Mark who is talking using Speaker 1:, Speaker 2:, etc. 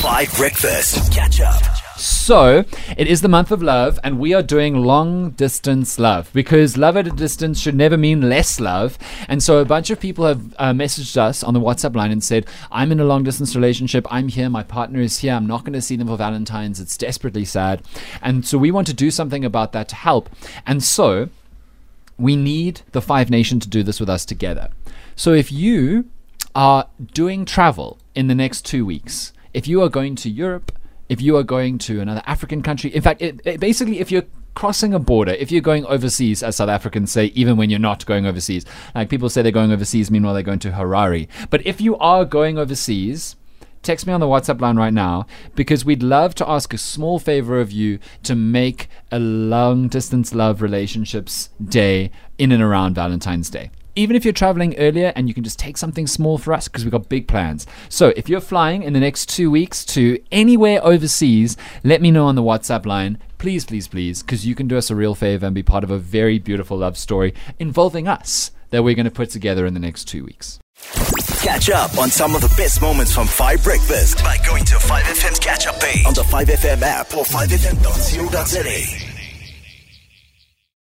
Speaker 1: Five Breakfast. Catch up.
Speaker 2: So, it is the month of love, and we are doing long distance love because love at a distance should never mean less love. And so, a bunch of people have uh, messaged us on the WhatsApp line and said, I'm in a long distance relationship. I'm here. My partner is here. I'm not going to see them for Valentine's. It's desperately sad. And so, we want to do something about that to help. And so, we need the Five Nation to do this with us together. So, if you are doing travel in the next two weeks, if you are going to Europe, if you are going to another African country, in fact, basically, if you're crossing a border, if you're going overseas, as South Africans say, even when you're not going overseas, like people say they're going overseas, meanwhile they're going to Harare. But if you are going overseas, text me on the WhatsApp line right now because we'd love to ask a small favor of you to make a long distance love relationships day in and around Valentine's Day even if you're traveling earlier and you can just take something small for us because we've got big plans. So if you're flying in the next two weeks to anywhere overseas, let me know on the WhatsApp line. Please, please, please, because you can do us a real favor and be part of a very beautiful love story involving us that we're going to put together in the next two weeks.
Speaker 1: Catch up on some of the best moments from 5 Breakfast by going to 5FM's catch up page on the 5FM app or 5FM.co.za.